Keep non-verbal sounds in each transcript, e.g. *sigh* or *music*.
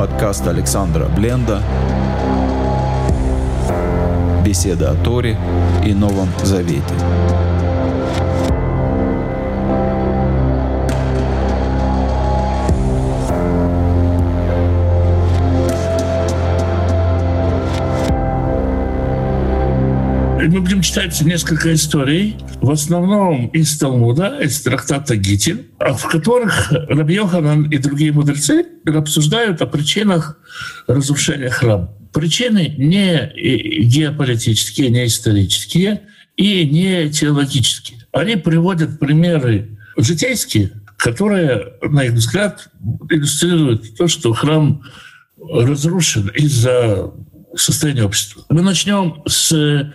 Подкаст Александра Бленда. Беседа о Торе и Новом Завете. Мы будем читать несколько историй, в основном из Талмуда, из трактата Гитин, в которых Раби Йоханан и другие мудрецы обсуждают о причинах разрушения храма. Причины не геополитические, не исторические и не теологические. Они приводят примеры житейские, которые, на их взгляд, иллюстрируют то, что храм разрушен из-за состояния общества. Мы начнем с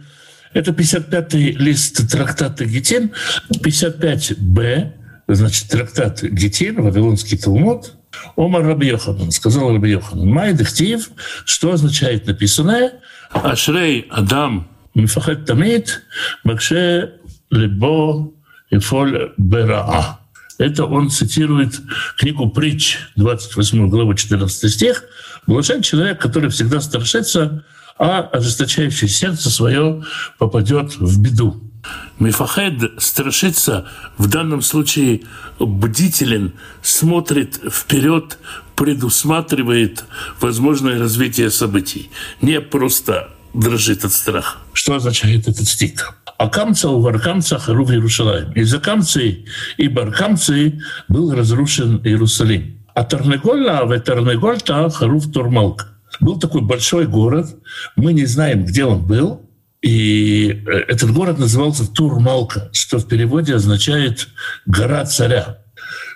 это 55-й лист трактата Гетин, 55б, значит, трактат Гетин, Вавилонский Талмуд, Омар Раби Йоханан, сказал Раби Йоханан, Май Дехтив, что означает написанное? Ашрей Адам Мифахет Тамид, Макше Лебо и Фоль Бераа. Это он цитирует книгу «Притч», 28 глава, 14 стих. «Блажен человек, который всегда страшится а ожесточающее сердце свое попадет в беду. Мифахед страшится, в данном случае бдителен, смотрит вперед, предусматривает возможное развитие событий. Не просто дрожит от страха. Что означает этот стих? А камца у Варкамца Харув Иерусалим. Из-за камцы и Баркамцы был разрушен Иерусалим. А Тарнегола в Тарнегольта Харув Турмалка. Был такой большой город, мы не знаем, где он был, и э, этот город назывался Турмалка, что в переводе означает «гора царя».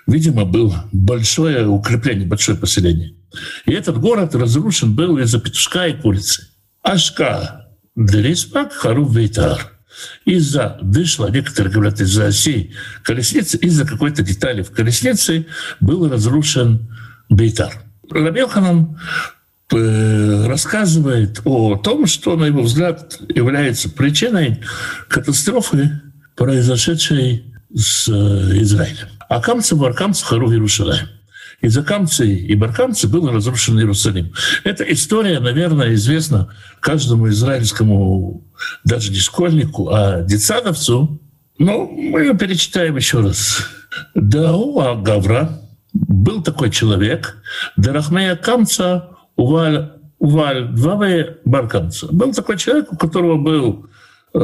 Видимо, было большое укрепление, большое поселение. И этот город разрушен был из-за петушка и курицы. Ашка Дриспак Харув Вейтар. Из-за дышла, некоторые говорят, из-за оси колесницы, из-за какой-то детали в колеснице был разрушен Бейтар. Рабелханан рассказывает о том, что, на его взгляд, является причиной катастрофы, произошедшей с э, Израилем. А камцы Баркамцы Хару Иерусалим. Из-за камцы и баркамцы был разрушен Иерусалим. Эта история, наверное, известна каждому израильскому, даже не школьнику, а детсадовцу. Но мы ее перечитаем еще раз. Дауа Гавра был такой человек, Дарахмея Камца Уваль, Уваль Дваве Барканца. Был такой человек, у которого был э,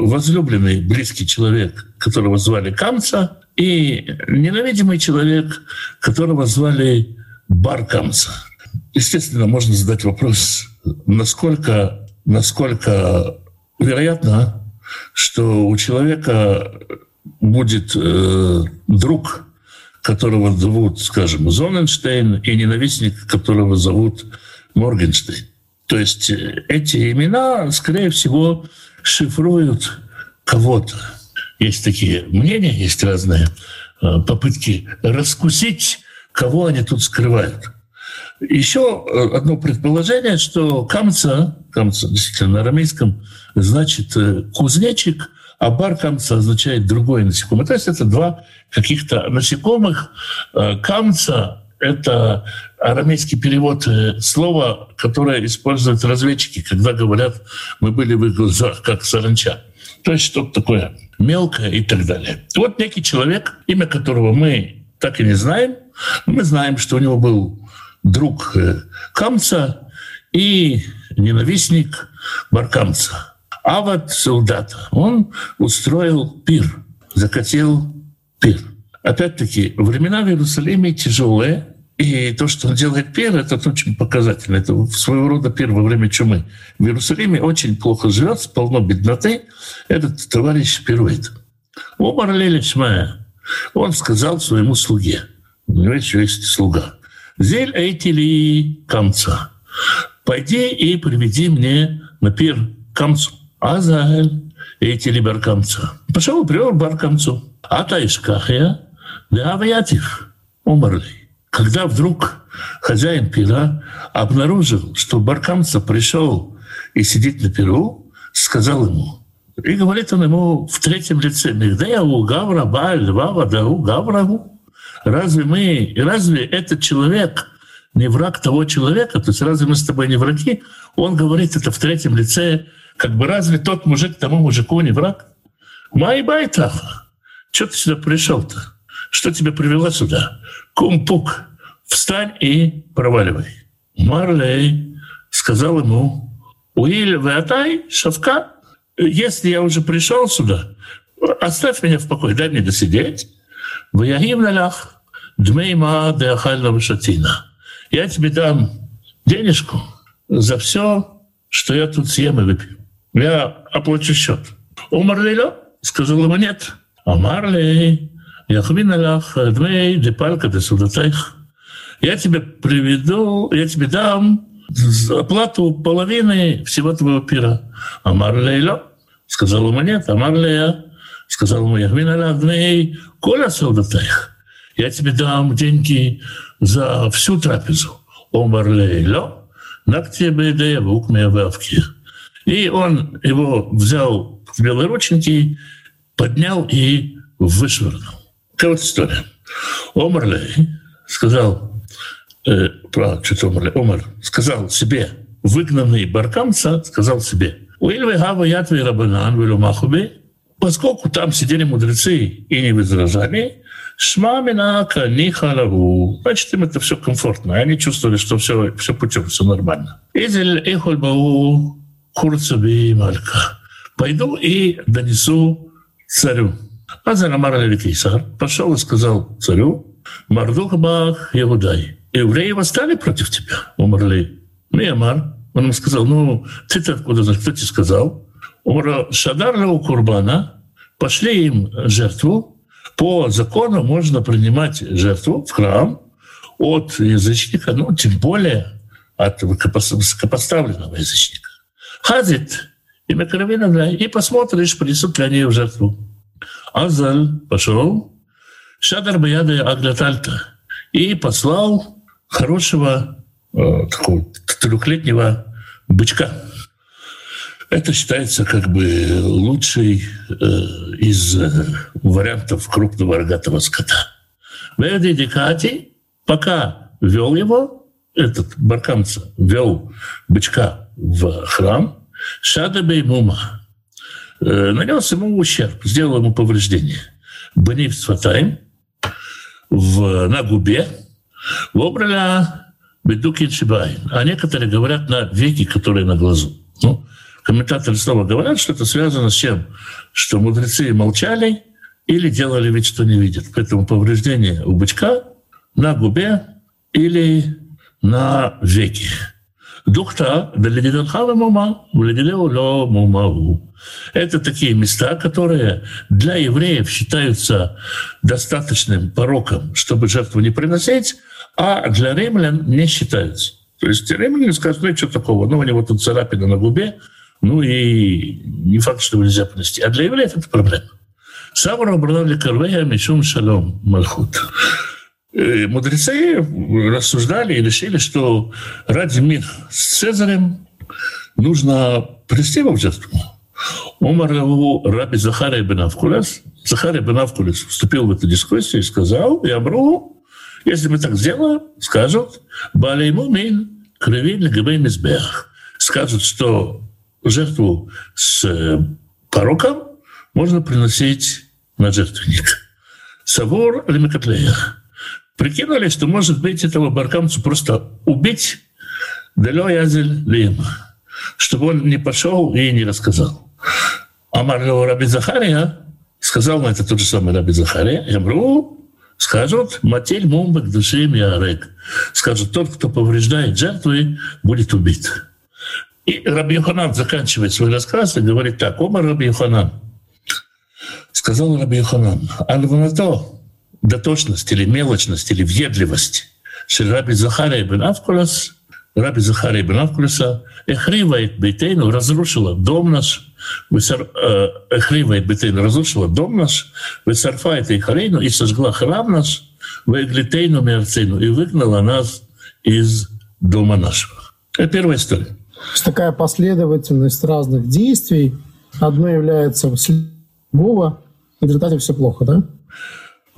возлюбленный, близкий человек, которого звали Камца, и ненавидимый человек, которого звали Баркамца. Естественно, можно задать вопрос, насколько, насколько вероятно, что у человека будет э, друг, которого зовут, скажем, Зоненштейн, и ненавистник, которого зовут Моргенштейн. То есть э, эти имена, скорее всего, шифруют кого-то. Есть такие мнения, есть разные э, попытки раскусить, кого они тут скрывают. Еще э, одно предположение, что камца, камца действительно на арамейском значит кузнечик, а баркамца означает другое насекомое. То есть это два каких-то насекомых. Э, камца — это арамейский перевод э, слова, которое используют разведчики, когда говорят «мы были в их глазах, как саранча». То есть что-то такое мелкое и так далее. Вот некий человек, имя которого мы так и не знаем, мы знаем, что у него был друг э, Камца и ненавистник Баркамца. А вот солдат, он устроил пир, закатил пир. Опять-таки, времена в Иерусалиме тяжелые, и то, что он делает пир, это очень показательно. Это своего рода пир во время чумы. В Иерусалиме очень плохо живет, полно бедноты. Этот товарищ пирует. Омар Лелишмая, он сказал своему слуге, у него еще есть слуга, «Зель эйтили камца, пойди и приведи мне на пир камцу». Азаль, эйтили баркамца. Пошел и привел баркамцу. А Таишкахия, да авиатив, умерли. Когда вдруг хозяин пира обнаружил, что Баркамца пришел и сидит на пиру, сказал ему, и говорит он ему в третьем лице, «Мигдеяу гавра баль вава дау гаврагу». Разве мы, разве этот человек не враг того человека, то есть разве мы с тобой не враги? Он говорит это в третьем лице, как бы разве тот мужик тому мужику не враг? Май байта, что ты сюда пришел-то? Что тебя привело сюда? Кумпук, встань и проваливай. Марлей сказал ему, Уиль Ватай, Шавка, если я уже пришел сюда, оставь меня в покое, дай мне досидеть. В Ягим налях, дмейма де ахальна шатина. Я тебе дам денежку за все, что я тут съем и выпью. Я оплачу счет. Умар Лейло сказал ему нет. Амар Лей, Яхвин Аллах, Дмей, Депалка, Десудатайх. Я тебе приведу, я тебе дам оплату половины всего твоего пира. Амар Лейло сказал ему нет. Амар Лея сказал ему, Яхвин Аллах, Дмей, Коля Судатайх. Я тебе дам деньги за всю трапезу. Омар Лейло, Накте Бейдея, Вукмея Вавки. И он его взял в белые рученьки, поднял и вышвырнул. Такая вот история. Омар Лей сказал, э, про что Омар, Лей, Омар сказал себе, выгнанный баркамца, сказал себе, Уильве Гава Ятвей Рабанан Вилумахубе, поскольку там сидели мудрецы и не возражали, Шма минака нихалаву. Значит, им это все комфортно. Они чувствовали, что все, все путем, все нормально. Изель эхольбау курцаби малька. Пойду и донесу царю. А за Намар Кейсар пошел и сказал царю, Мардухбах Иудай. Евреи восстали против тебя, умерли. Миямар. Он ему сказал, ну, ты-то откуда кто тебе сказал? Умра Шадар Курбана, пошли им жертву, по закону можно принимать жертву в храм от язычника, ну, тем более от высокопоставленного язычника. Хазит и Мекаравина, и посмотришь, они в жертву. Азаль пошел, Шадар Баяда Аглятальта, и послал хорошего э, такого трехлетнего бычка. Это считается как бы лучший э, из э, вариантов крупного рогатого скота. Верди Дикати пока вел его, этот баркамца вел бычка в храм, Шада Беймума э, нанес ему ущерб, сделал ему повреждение. Банив Сватайм в, на губе, вобрала Бедукин Шибайн. А некоторые говорят на веки, которые на глазу. Ну, комментаторы снова говорят, что это связано с чем? Что мудрецы молчали или делали вид, что не видят. Поэтому повреждение у бычка на губе или на веке. Духта это такие места, которые для евреев считаются достаточным пороком, чтобы жертву не приносить, а для римлян не считаются. То есть римляне скажут, ну и что такого, ну у него тут царапина на губе, ну и не факт, что его нельзя понести. А для евреев это проблема. Савра обрадовали Карвея Мишум Шалом Мальхут. Э, мудрецы рассуждали и решили, что ради мира с Цезарем нужно принести его в жертву. Умар Раби Захария бен Авкулес, Захария бен Авкулес вступил в эту дискуссию и сказал, я бру, если мы так сделаем, скажут, Балей Мумин, крови Легабей Мизбех. Скажут, что жертву с э, пороком можно приносить на жертвенник. Савор Лемекатлея. Прикинули, что, может быть, этого баркамцу просто убить Далё Язель Лим, чтобы он не пошел и не рассказал. А Марло Раби Захария сказал на это тот же самый Раби Захария, говорю, скажут, Матель Мумбек Душим Ярек. Скажут, тот, кто повреждает жертвы, будет убит. И Раби Йоханан заканчивает свой рассказ и говорит так, Омар Раби Йоханан. Сказал Раби Йоханан, Альванато, дотошность или мелочность или въедливость Раби Захария бен Авкулас, Раби Захария бен Авкуласа, Эхривает Бейтейну, разрушила дом наш, э, Эхривает Бейтейну, разрушила дом наш, Весарфает Ихалейну, и сожгла храм наш, Веглитейну Мерцейну, и выгнала нас из дома нашего. Это первая история такая последовательность разных действий. Одно является другого, и в результате все плохо, да?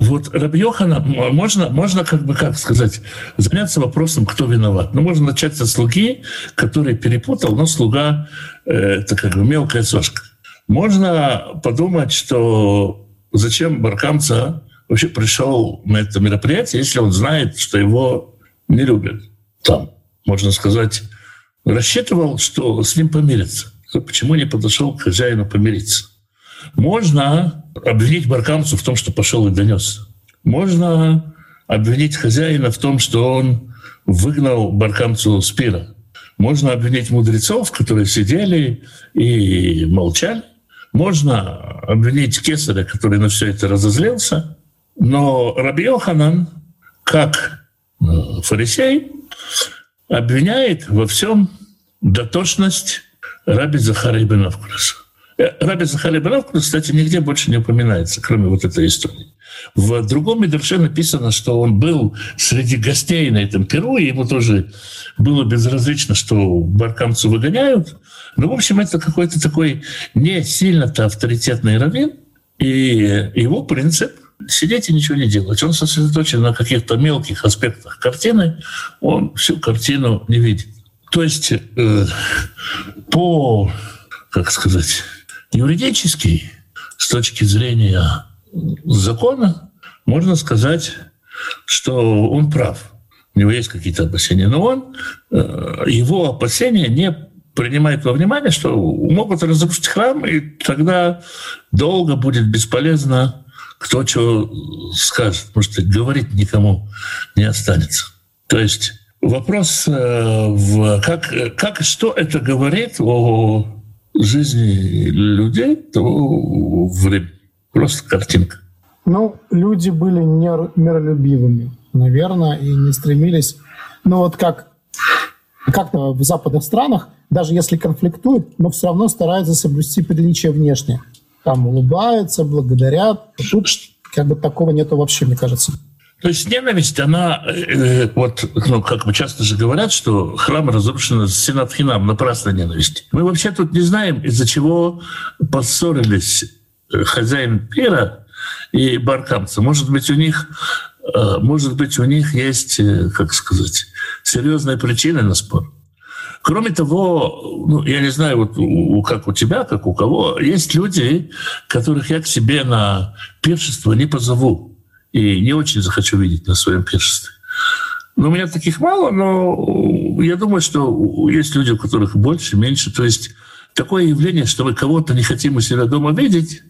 Вот Рабьехана можно, можно как бы, как сказать, заняться вопросом, кто виноват. Ну, можно начать со слуги, который перепутал, но слуга э, это как бы мелкая сошка. Можно подумать, что зачем Баркамца вообще пришел на это мероприятие, если он знает, что его не любят там. Можно сказать, рассчитывал, что с ним помирятся. Почему не подошел к хозяину помириться? Можно обвинить Баркамцу в том, что пошел и донес. Можно обвинить хозяина в том, что он выгнал Баркамцу с пира. Можно обвинить мудрецов, которые сидели и молчали. Можно обвинить Кесаря, который на все это разозлился. Но Раби Йоханан, как э, фарисей, обвиняет во всем дотошность Раби Захара Ибн Авкураса. Э, Раби Захар Ибн кстати, нигде больше не упоминается, кроме вот этой истории. В другом Медрше написано, что он был среди гостей на этом Перу, и ему тоже было безразлично, что баркамцу выгоняют. Но, в общем, это какой-то такой не сильно-то авторитетный раввин, и его принцип — сидеть и ничего не делать. Он сосредоточен на каких-то мелких аспектах картины, он всю картину не видит. То есть э, по, как сказать, юридический, с точки зрения закона, можно сказать, что он прав. У него есть какие-то опасения, но он, э, его опасения не принимает во внимание, что могут разрушить храм, и тогда долго будет бесполезно, кто что скажет, потому что говорить никому не останется. То есть вопрос, э, в, как, как, что это говорит о жизни людей того времени. Просто картинка. Ну, люди были миролюбивыми, наверное, и не стремились. Ну вот как как-то в западных странах, даже если конфликтуют, но все равно стараются соблюсти приличие внешне. Там улыбаются, благодарят. Тут как бы такого нету вообще, мне кажется. То есть ненависть, она, э, вот, ну, как бы часто же говорят, что храм разрушен сенат хинам, напрасно ненависть. Мы вообще тут не знаем, из-за чего поссорились э, хозяин пира и баркамцы. Может быть, у них, э, может быть, у них есть, э, как сказать, серьезные причины на спор. Кроме того, ну, я не знаю, вот у, как у тебя, как у кого, есть люди, которых я к себе на пиршество не позову и не очень захочу видеть на своем пиршестве. Но у меня таких мало, но я думаю, что есть люди, у которых больше, меньше. То есть такое явление, что мы кого-то не хотим у себя дома видеть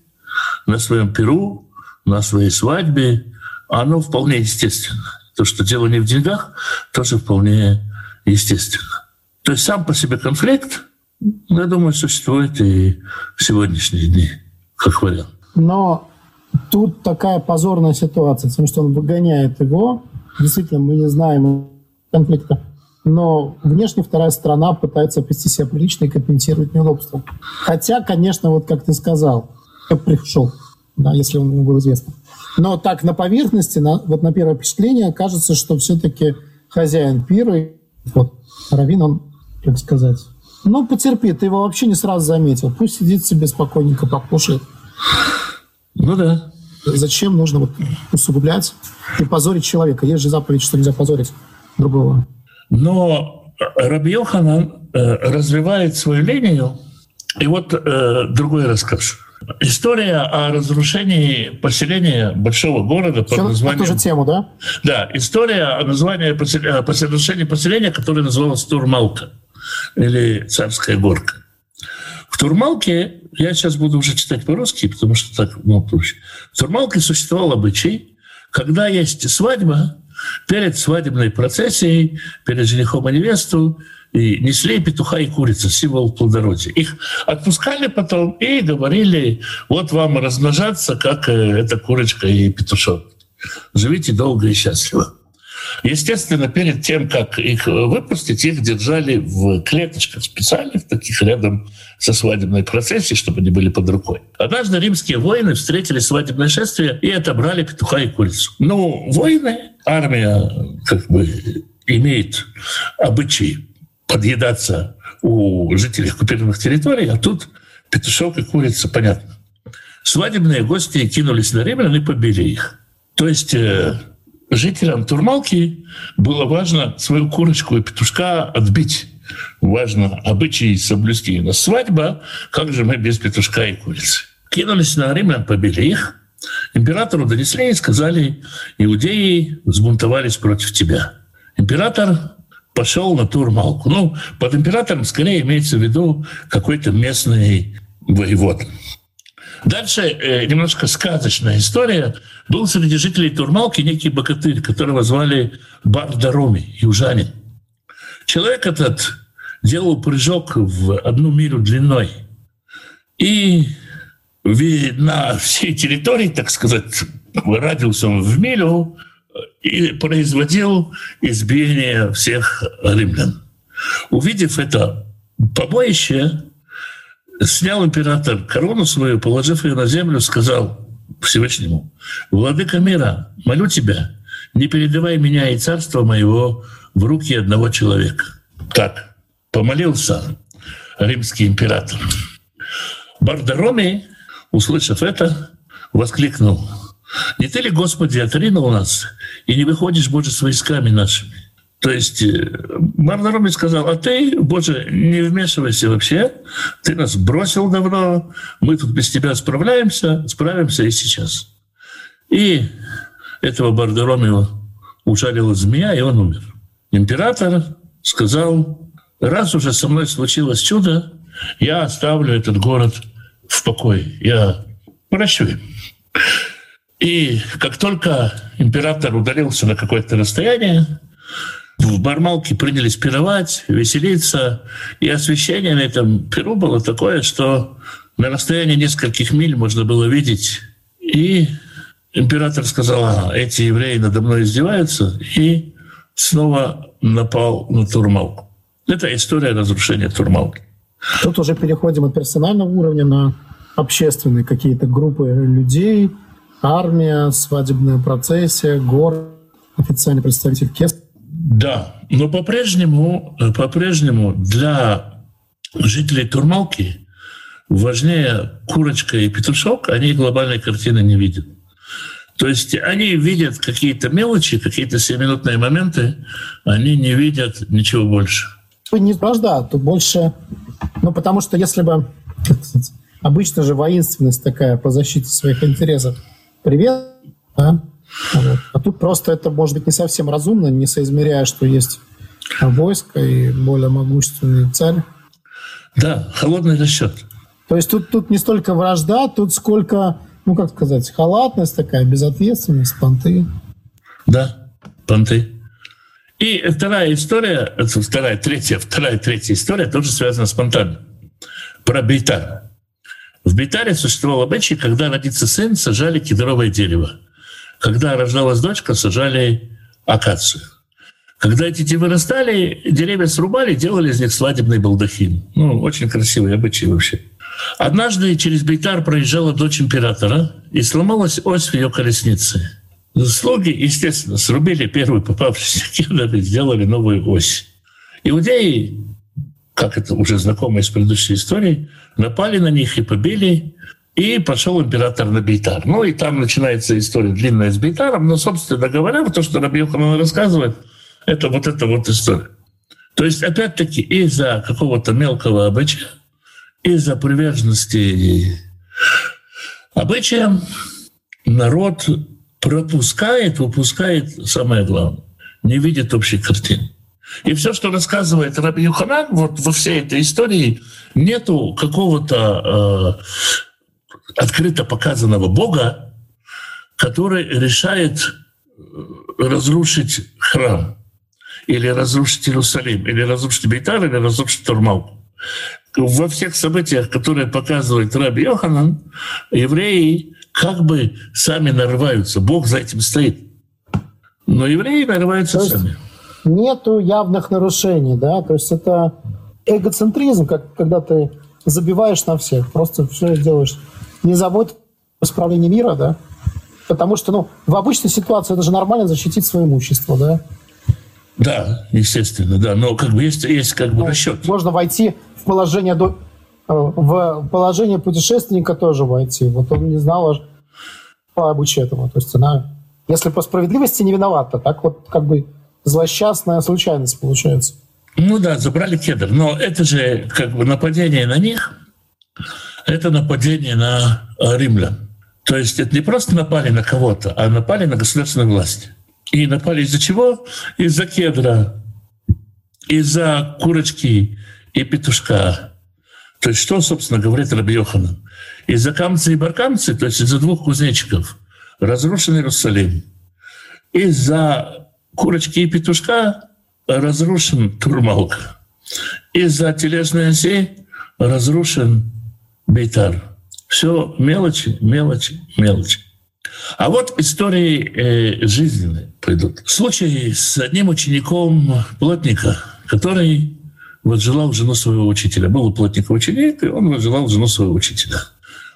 на своем перу, на своей свадьбе, оно вполне естественно. То, что дело не в деньгах, тоже вполне естественно. То есть сам по себе конфликт, я думаю, существует и в сегодняшние дни, как вариант. Но Тут такая позорная ситуация, тем, что он выгоняет его. Действительно, мы не знаем конфликта. Но внешне вторая страна пытается вести себя прилично и компенсировать неудобства. Хотя, конечно, вот как ты сказал, как пришел, да, если он ему был известен. Но так на поверхности, на, вот на первое впечатление, кажется, что все-таки хозяин пира, вот, Равин, он, как сказать, ну, потерпи, ты его вообще не сразу заметил. Пусть сидит себе спокойненько, покушает. Ну да. Зачем нужно вот усугублять и позорить человека? Есть же заповедь, что нельзя позорить другого. Но Раби Йоханан э, развивает свою линию. И вот э, другой рассказ. История о разрушении поселения большого города под Все названием... На ту же тему, да? Да, история о названии поселения, о разрушении поселения, которое называлось Турмалка или Царская горка. Турмалке, я сейчас буду уже читать по-русски, потому что так, ну, проще. В Турмалке существовал обычай, когда есть свадьба, перед свадебной процессией, перед женихом и невесту, и несли петуха и курица, символ плодородия. Их отпускали потом и говорили, вот вам размножаться, как э, эта курочка и петушок. Живите долго и счастливо. Естественно, перед тем, как их выпустить, их держали в клеточках специальных, таких рядом со свадебной процессией, чтобы они были под рукой. Однажды римские воины встретили свадебное шествие и отобрали петуха и курицу. Ну, воины, армия как бы имеет обычай подъедаться у жителей оккупированных территорий, а тут петушок и курица, понятно. Свадебные гости кинулись на римлян и побили их. То есть э, жителям Турмалки было важно свою курочку и петушка отбить. Важно обычаи соблюсти. На свадьба, как же мы без петушка и курицы? Кинулись на римлян, побили их. Императору донесли и сказали, иудеи взбунтовались против тебя. Император пошел на Турмалку. Ну, под императором скорее имеется в виду какой-то местный воевод. Дальше э, немножко сказочная история. Был среди жителей Турмалки некий богатырь, которого звали Бардароми, южанин. Человек этот делал прыжок в одну милю длиной. И на всей территории, так сказать, радиус он в милю, и производил избиение всех римлян. Увидев это побоище, снял император корону свою, положив ее на землю, сказал Всевышнему, «Владыка мира, молю тебя, не передавай меня и царство моего в руки одного человека». Так, помолился римский император. Бардароми, услышав это, воскликнул, «Не ты ли, Господи, отринул нас, и не выходишь, Боже, с войсками нашими?» То есть Барнароми э, сказал, а ты, Боже, не вмешивайся вообще, ты нас бросил давно, мы тут без тебя справляемся, справимся и сейчас. И этого Бардароми ужалила змея, и он умер. Император сказал, раз уже со мной случилось чудо, я оставлю этот город в покое, я прощу им. И как только император удалился на какое-то расстояние, в Бармалке принялись пировать, веселиться, и освещение на этом пиру было такое, что на расстоянии нескольких миль можно было видеть. И император сказал, а, эти евреи надо мной издеваются, и снова напал на Турмалку. Это история разрушения Турмалки. Тут уже переходим от персонального уровня на общественные какие-то группы людей, армия, свадебная процессия, город, официальный представитель КЕС. Да, но по-прежнему, по-прежнему для жителей Турмалки важнее курочка и петушок, они глобальной картины не видят. То есть они видят какие-то мелочи, какие-то семиминутные моменты, они не видят ничего больше. Не вражда, тут больше... Ну, потому что если бы... *laughs* Обычно же воинственность такая по защите своих интересов. Привет, да? Вот. А тут просто это может быть не совсем разумно, не соизмеряя, что есть войско и более могущественный царь. Да, холодный расчет. То есть тут, тут не столько вражда, тут сколько, ну как сказать, халатность такая, безответственность, понты. Да, понты. И вторая история, вторая, третья, вторая, третья история тоже связана с понтами. Про Бейтар. В Бейтаре существовал обычай, когда родится сын, сажали кедровое дерево. Когда рождалась дочка, сажали акацию. Когда эти дети вырастали, деревья срубали, делали из них свадебный балдахин. Ну, очень красивый обычай вообще. Однажды через Бейтар проезжала дочь императора, и сломалась ось в ее колеснице. Слуги, естественно, срубили первый попавшийся *laughs* кедр и сделали новую ось. Иудеи, как это уже знакомо из предыдущей истории, напали на них и побили, и пошел император на Бейтар. Ну и там начинается история длинная с Бейтаром, но, собственно говоря, то, что Раби Йоханан рассказывает, это вот эта вот история. То есть, опять-таки, из-за какого-то мелкого обычая, из-за приверженности обычаям, народ пропускает, выпускает самое главное, не видит общей картины. И все, что рассказывает Раби Юханан, вот во всей этой истории нету какого-то э, открыто показанного Бога, который решает э, разрушить храм, или разрушить Иерусалим, или разрушить Бейтар, или разрушить Турмал. Во всех событиях, которые показывает Раби Йоханан, евреи как бы сами нарываются. Бог за этим стоит. Но евреи нарываются То сами. Нету явных нарушений, да? То есть это эгоцентризм, как когда ты забиваешь на всех, просто все делаешь не забудь исправление мира, да? Потому что, ну, в обычной ситуации это же нормально защитить свое имущество, да? Да, естественно, да. Но как бы есть, есть как бы ну, расчет. Можно войти в положение до, э, в положение путешественника тоже войти. Вот он не знал по обычаю этого. То есть она Если по справедливости не виновата, так вот как бы злосчастная случайность получается. Ну да, забрали кедр. Но это же как бы нападение на них, это нападение на э, римлян. То есть это не просто напали на кого-то, а напали на государственную власть. И напали из-за чего? Из-за кедра, из-за курочки и петушка. То есть что, собственно, говорит Раби Йоханан? Из-за камцы и баркамцы, то есть из-за двух кузнечиков, разрушен Иерусалим. Из-за курочки и петушка разрушен Турмалк. Из-за тележной оси разрушен Бейтар. Все мелочи, мелочи, мелочи. А вот истории э, жизненные придут. Случай с одним учеником плотника, который возжелал жену своего учителя. Был у плотника ученик, и он возжелал жену своего учителя.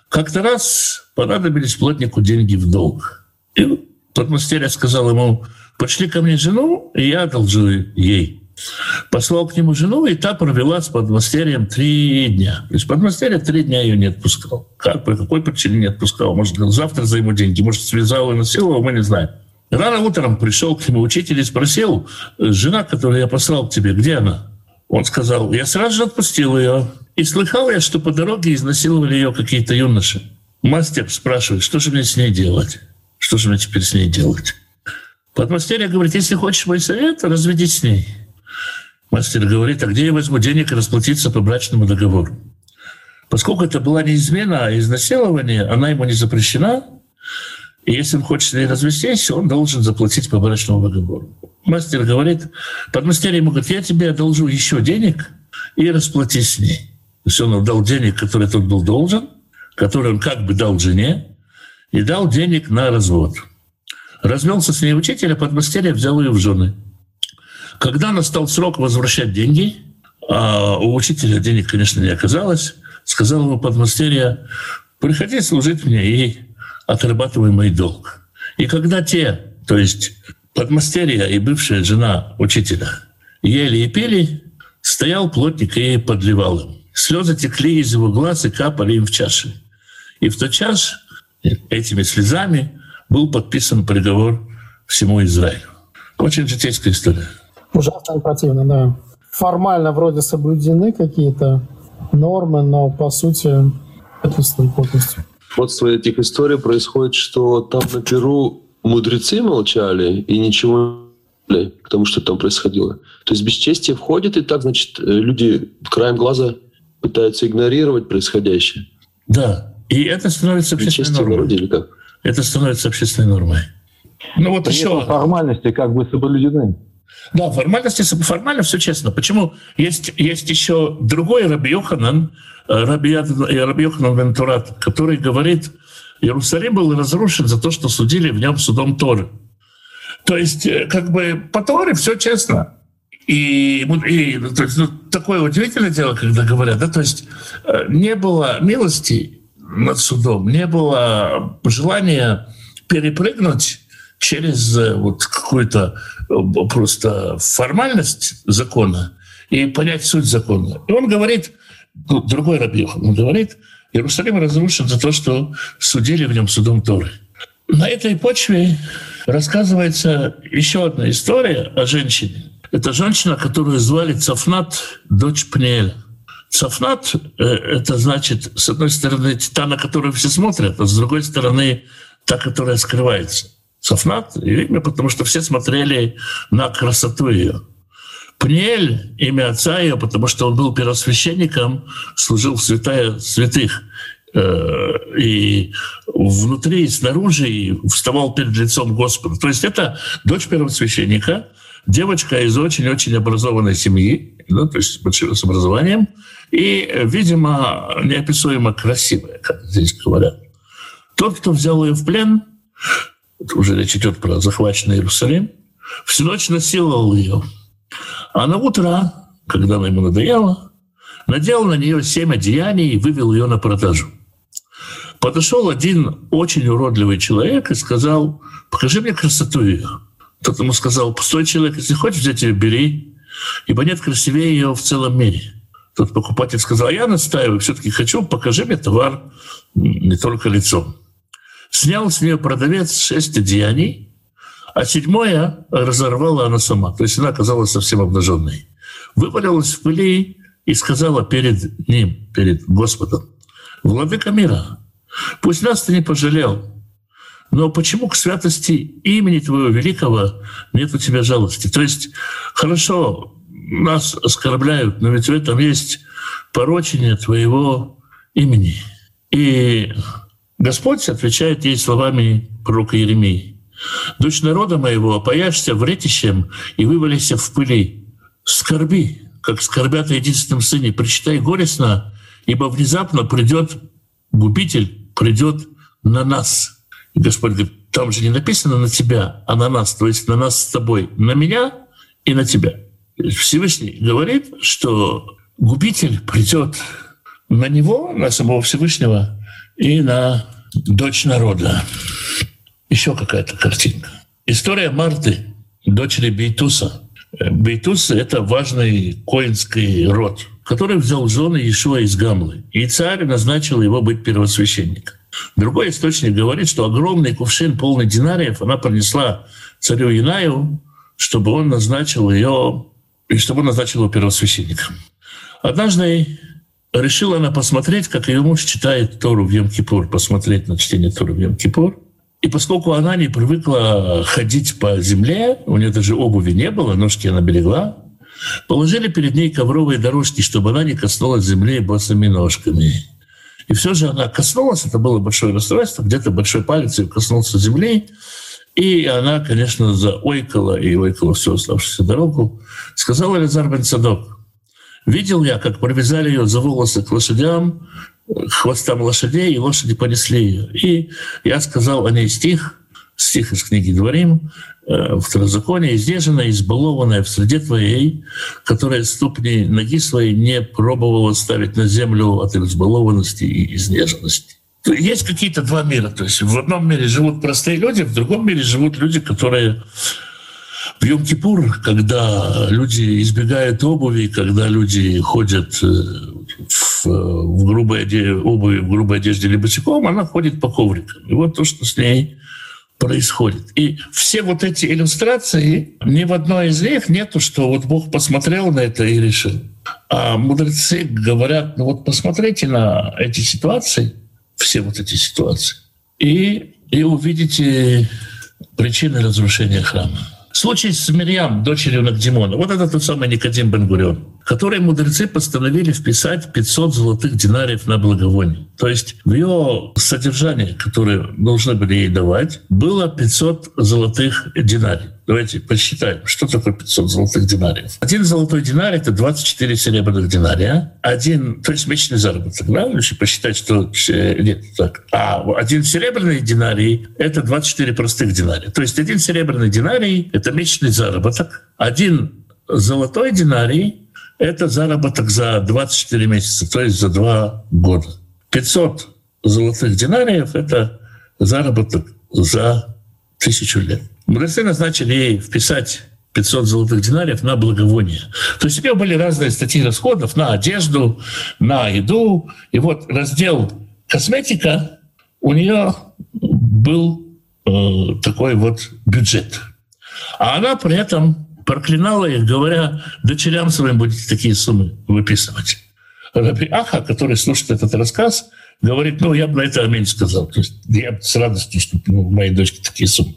Как-то раз понадобились плотнику деньги в долг. И тот мастеря сказал ему, пошли ко мне жену, и я одолжу ей. Послал к нему жену, и та провела с подмастерьем три дня. То есть подмастерье три дня ее не отпускал. Как, по какой причине не отпускал? Может, завтра займу деньги, может, связал и насиловал, мы не знаем. Рано утром пришел к нему учитель и спросил, жена, которую я послал к тебе, где она? Он сказал, я сразу же отпустил ее. И слыхал я, что по дороге изнасиловали ее какие-то юноши. Мастер спрашивает, что же мне с ней делать? Что же мне теперь с ней делать? Подмастерье говорит, если хочешь мой совет, разведись с ней. Мастер говорит, а где я возьму денег расплатиться по брачному договору? Поскольку это была не измена, а изнасилование, она ему не запрещена, и если он хочет с ней развестись, он должен заплатить по брачному договору. Мастер говорит, подмастерье ему говорит, я тебе одолжу еще денег и расплатись с ней. То есть он дал денег, которые тот был должен, который он как бы дал жене, и дал денег на развод. Развелся с ней учитель, а подмастерье взял ее в жены. Когда настал срок возвращать деньги, а у учителя денег, конечно, не оказалось, сказал ему подмастерье, приходи служить мне и отрабатывай мой долг. И когда те, то есть подмастерье и бывшая жена учителя, ели и пили, стоял плотник и подливал им. Слезы текли из его глаз и капали им в чаши. И в тот час этими слезами был подписан приговор всему Израилю. Очень житейская история. Ужасно противно, да. Формально вроде соблюдены какие-то нормы, но по сути это полностью. Вот с этих историй происходит, что там на Перу мудрецы молчали и ничего не потому что там происходило. То есть бесчестие входит, и так, значит, люди краем глаза пытаются игнорировать происходящее. Да, и это становится общественной нормой. Вроде, или как? Это становится общественной нормой. Ну вот При еще... формальности как бы соблюдены. Да, формальности, формально все честно. Почему? Есть, есть еще другой Раби Йоханан, э, Раби, э, Раби Йоханан Вентурат, который говорит, Иерусалим был разрушен за то, что судили в нем судом Торы. То есть, э, как бы по Торе все честно. И, и то есть, ну, такое удивительное дело, когда говорят, да, то есть не было милости над судом, не было желания перепрыгнуть через вот какую-то просто формальность закона и понять суть закона. И он говорит, ну, другой Рабьехан, он говорит, Иерусалим разрушен за то, что судили в нем судом Торы. На этой почве рассказывается еще одна история о женщине. Это женщина, которую звали Цафнат, дочь Пнеэля. Цафнат э, — это значит, с одной стороны, та, на которую все смотрят, а с другой стороны, та, которая скрывается. Софнат имя, потому что все смотрели на красоту ее. Пниэль — имя отца ее, потому что он был первосвященником, служил в святая святых. Э, и внутри и снаружи и вставал перед лицом Господа. То есть это дочь первосвященника, девочка из очень-очень образованной семьи, ну, то есть с образованием, и, видимо, неописуемо красивая, как здесь говорят. Тот, кто взял ее в плен, уже речь идет про захваченный Иерусалим, всю ночь насиловал ее. А на утро, когда ему надоела, надел на нее семь одеяний и вывел ее на продажу. Подошел один очень уродливый человек и сказал, покажи мне красоту ее. Тот ему сказал, пустой человек, если хочешь взять ее, бери, ибо нет красивее ее в целом мире. Тот покупатель сказал, я настаиваю, все-таки хочу, покажи мне товар не только лицом. Снял с нее продавец шесть одеяний а седьмое разорвала она сама. То есть она оказалась совсем обнаженной. Вывалилась в пыли и сказала перед ним, перед Господом, «Владыка мира, пусть нас ты не пожалел, но почему к святости имени Твоего великого нет у Тебя жалости? То есть, хорошо, нас оскорбляют, но ведь в этом есть порочение Твоего имени. И Господь отвечает ей словами пророка Еремии. «Дочь народа моего, опояшься вретищем и вывалися в пыли. Скорби, как скорбят о единственном сыне, причитай горестно, ибо внезапно придет губитель, придет на нас». И Господь говорит, там же не написано на тебя, а на нас, то есть на нас с тобой, на меня и на тебя. Всевышний говорит, что губитель придет на него, на самого Всевышнего и на дочь народа. Еще какая-то картинка. История Марты, дочери Бейтуса. Бейтус — это важный коинский род, который взял жены Иешуа из Гамлы. И царь назначил его быть первосвященником. Другой источник говорит, что огромный кувшин, полный динариев, она принесла царю Янаю, чтобы он назначил ее, и чтобы он назначил его первосвященником. Однажды решила она посмотреть, как ее муж читает Тору в Йом-Кипур, посмотреть на чтение Тору в Йом-Кипур. И поскольку она не привыкла ходить по земле, у нее даже обуви не было, ножки она берегла, положили перед ней ковровые дорожки, чтобы она не коснулась земли босыми ножками. И все же она коснулась, это было большое расстройство, где-то большой палец ее коснулся земли, и она, конечно, заойкала и ойкала всю оставшуюся дорогу. Сказала Лизар бен Садок, видел я, как привязали ее за волосы к лошадям, к хвостам лошадей, и лошади понесли ее. И я сказал о ней стих, стих из книги «Дворим», Э, второзаконие, изнеженная, избалованная в среде твоей, которая ступни ноги своей не пробовала ставить на землю от избалованности и изнеженности. Есть какие-то два мира. То есть в одном мире живут простые люди, в другом мире живут люди, которые в Йом-Кипур, когда люди избегают обуви, когда люди ходят э, в, в грубой одежде, обуви, в грубой одежде или босиком, она ходит по коврикам. И вот то, что с ней происходит. И все вот эти иллюстрации, ни в одной из них нету, что вот Бог посмотрел на это и решил. А мудрецы говорят, ну вот посмотрите на эти ситуации, все вот эти ситуации, и, и увидите причины разрушения храма. Случай с Мирьям, дочерью Нагдимона. Вот это тот самый Никодим Бенгурион, который мудрецы постановили вписать 500 золотых динариев на благовоние. То есть в ее содержание, которое должны были ей давать, было 500 золотых динариев. Давайте посчитаем, что такое 500 золотых динариев. Один золотой динарий — это 24 серебряных динария. Один, то есть месячный заработок, да? Если посчитать, что... Э, нет, так. А один серебряный динарий — это 24 простых динария. То есть один серебряный динарий — это месячный заработок. Один золотой динарий — это заработок за 24 месяца, то есть за два года. 500 золотых динариев — это заработок за тысячу лет. Мудрецы назначили ей вписать 500 золотых динариев на благовоние. То есть у нее были разные статьи расходов на одежду, на еду. И вот раздел косметика у нее был э, такой вот бюджет. А она при этом проклинала их, говоря, дочерям своим будете такие суммы выписывать. Раби Аха, который слушает этот рассказ, говорит, ну, я бы на это аминь сказал. То есть я с радостью, что ну, моей дочке такие суммы.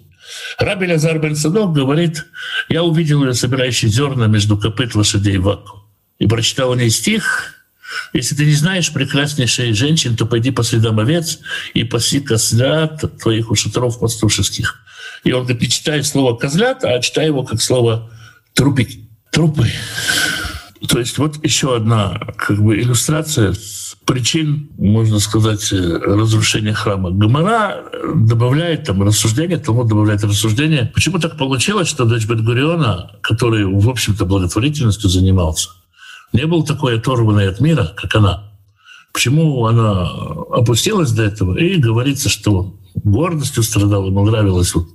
Раби Лазар бен Садок говорит, я увидел ее собирающей зерна между копыт лошадей в Аку. И прочитал о ней стих, если ты не знаешь прекраснейшей женщин, то пойди по следам овец и паси козлят твоих у шатров пастушеских. И он говорит, не читай слово козлят, а читай его как слово трупики. Трупы. То есть вот еще одна как бы иллюстрация причин, можно сказать, разрушения храма. Гамара добавляет там рассуждение, тому добавляет рассуждение. Почему так получилось, что дочь Бенгуриона, который, в общем-то, благотворительностью занимался, не был такой оторванной от мира, как она? Почему она опустилась до этого? И говорится, что гордостью страдал, ему нравилось. Вот.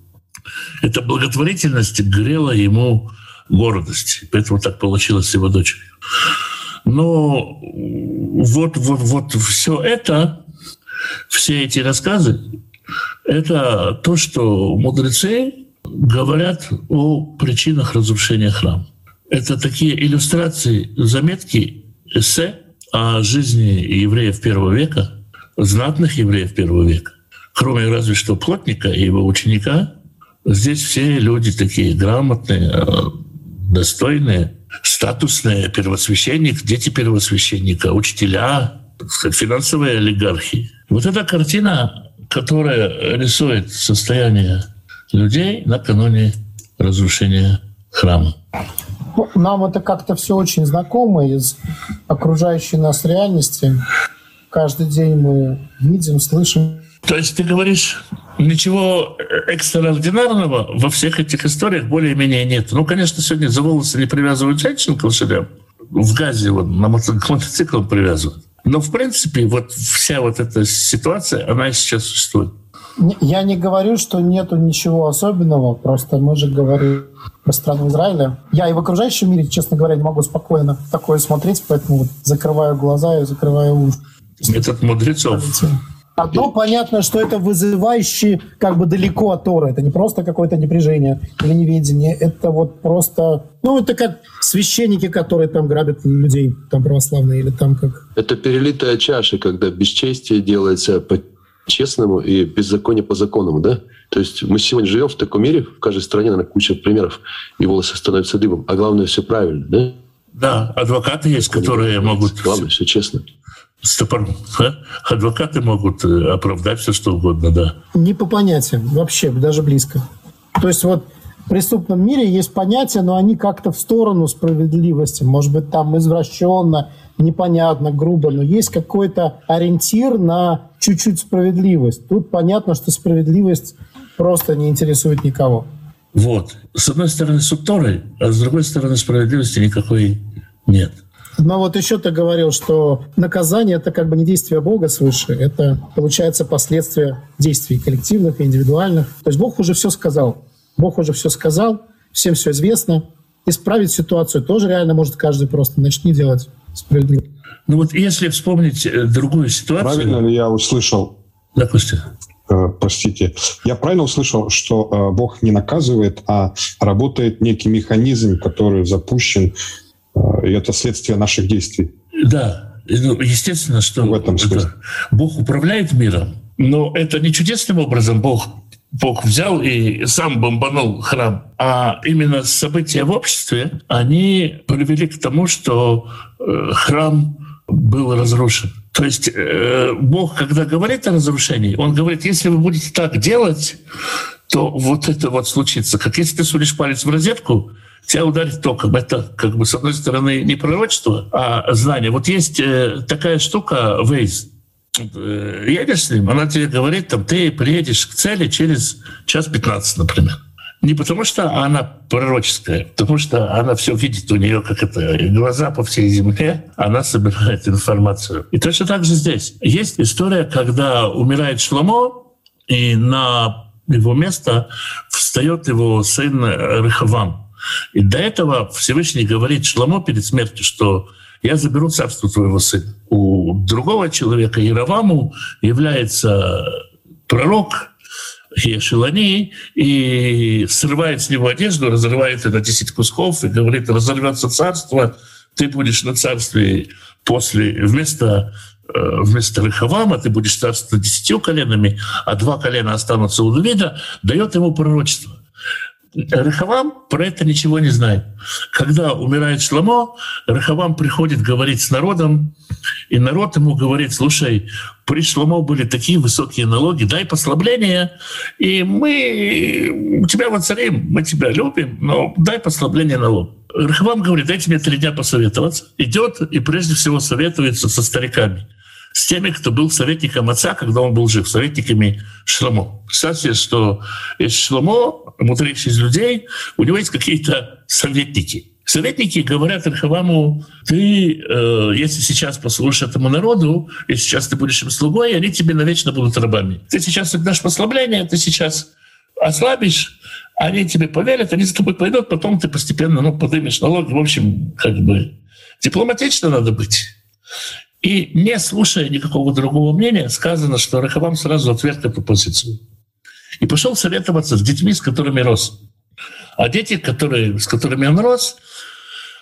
Эта благотворительность грела ему гордость. Поэтому так получилось с его дочерью. Но вот, вот, вот все это, все эти рассказы, это то, что мудрецы говорят о причинах разрушения храма. Это такие иллюстрации, заметки, эссе о жизни евреев первого века, знатных евреев первого века. Кроме разве что плотника и его ученика, здесь все люди такие грамотные, э, достойные, статусные, первосвященник, дети первосвященника, учителя, финансовые олигархи. Вот эта картина, которая рисует состояние людей накануне разрушения храма. Ну, нам это как-то все очень знакомо из окружающей нас реальности. Каждый день мы видим, слышим. То есть ты говоришь, ничего экстраординарного во всех этих историях более-менее нет. Ну, конечно, сегодня за волосы не привязывают женщин к лошадям. В Газе вот, на мотоцикл привязывают. Но, в принципе, вот вся вот эта ситуация, она и сейчас существует. Я не говорю, что нету ничего особенного, просто мы же говорим про страну Израиля. Я и в окружающем мире, честно говоря, не могу спокойно такое смотреть, поэтому вот закрываю глаза и закрываю уши. Метод мудрецов. Одно понятно, что это вызывающий как бы далеко от Тора. Это не просто какое-то напряжение или неведение. Это вот просто... Ну, это как священники, которые там грабят людей, там православные, или там как... Это перелитая чаша, когда бесчестие делается по-честному и беззаконие по законному, да? То есть мы сегодня живем в таком мире, в каждой стране, наверное, куча примеров, и волосы становятся дыбом. А главное, все правильно, да? Да, адвокаты есть, которые могут... Главное, все честно стопор. А? Адвокаты могут э, оправдать все, что угодно, да. Не по понятиям, вообще, даже близко. То есть вот в преступном мире есть понятия, но они как-то в сторону справедливости. Может быть, там извращенно, непонятно, грубо, но есть какой-то ориентир на чуть-чуть справедливость. Тут понятно, что справедливость просто не интересует никого. Вот. С одной стороны, суд Торы, а с другой стороны, справедливости никакой нет. Но вот еще ты говорил, что наказание — это как бы не действие Бога свыше, это, получается, последствия действий коллективных и индивидуальных. То есть Бог уже все сказал. Бог уже все сказал, всем все известно. Исправить ситуацию тоже реально может каждый просто. Начни делать справедливо. Ну вот если вспомнить э, другую ситуацию... Правильно ли я услышал? Костя. Э, простите, я правильно услышал, что э, Бог не наказывает, а работает некий механизм, который запущен и это следствие наших действий. Да, ну, естественно, что в этом смысле. Бог управляет миром, но это не чудесным образом Бог Бог взял и сам бомбанул храм, а именно события в обществе, они привели к тому, что э, храм был разрушен. То есть э, Бог, когда говорит о разрушении, Он говорит, если вы будете так делать, то вот это вот случится. Как если ты сунешь палец в розетку, тебя ударит током. Это, как бы, с одной стороны, не пророчество, а знание. Вот есть э, такая штука. Э, едешь с ним, она тебе говорит, там, ты приедешь к цели через час 15, например. Не потому что она пророческая, потому что она все видит, у нее как это глаза по всей земле, она собирает информацию. И точно так же здесь. Есть история, когда умирает Шломо, и на его место встает его сын Рехавам. И до этого Всевышний говорит Шламо перед смертью, что я заберу царство твоего сына. У другого человека, Яроваму, является пророк, Ешелани, и срывает с него одежду, разрывает это на 10 кусков и говорит, разорвется царство, ты будешь на царстве после, вместо э, вместо Рахавама ты будешь царствовать десятью коленами, а два колена останутся у Давида, дает ему пророчество. Рахавам про это ничего не знает. Когда умирает Шламо, Рахавам приходит говорить с народом, и народ ему говорит, слушай, при Шламо были такие высокие налоги, дай послабление, и мы тебя воцарим, мы тебя любим, но дай послабление налог. Рахавам говорит, дайте мне три дня посоветоваться. Идет и прежде всего советуется со стариками с теми, кто был советником отца, когда он был жив, советниками Шломо. Представьте, что есть Шломо, мудрейший из людей, у него есть какие-то советники. Советники говорят Рахаваму, ты, э, если сейчас послушаешь этому народу, и сейчас ты будешь им слугой, они тебе навечно будут рабами. Ты сейчас дашь послабление, ты сейчас ослабишь, они тебе поверят, они за тобой пойдут, потом ты постепенно ну, поднимешь налоги. В общем, как бы дипломатично надо быть. И не слушая никакого другого мнения, сказано, что Рахавам сразу отверг эту позицию. И пошел советоваться с детьми, с которыми рос. А дети, которые, с которыми он рос,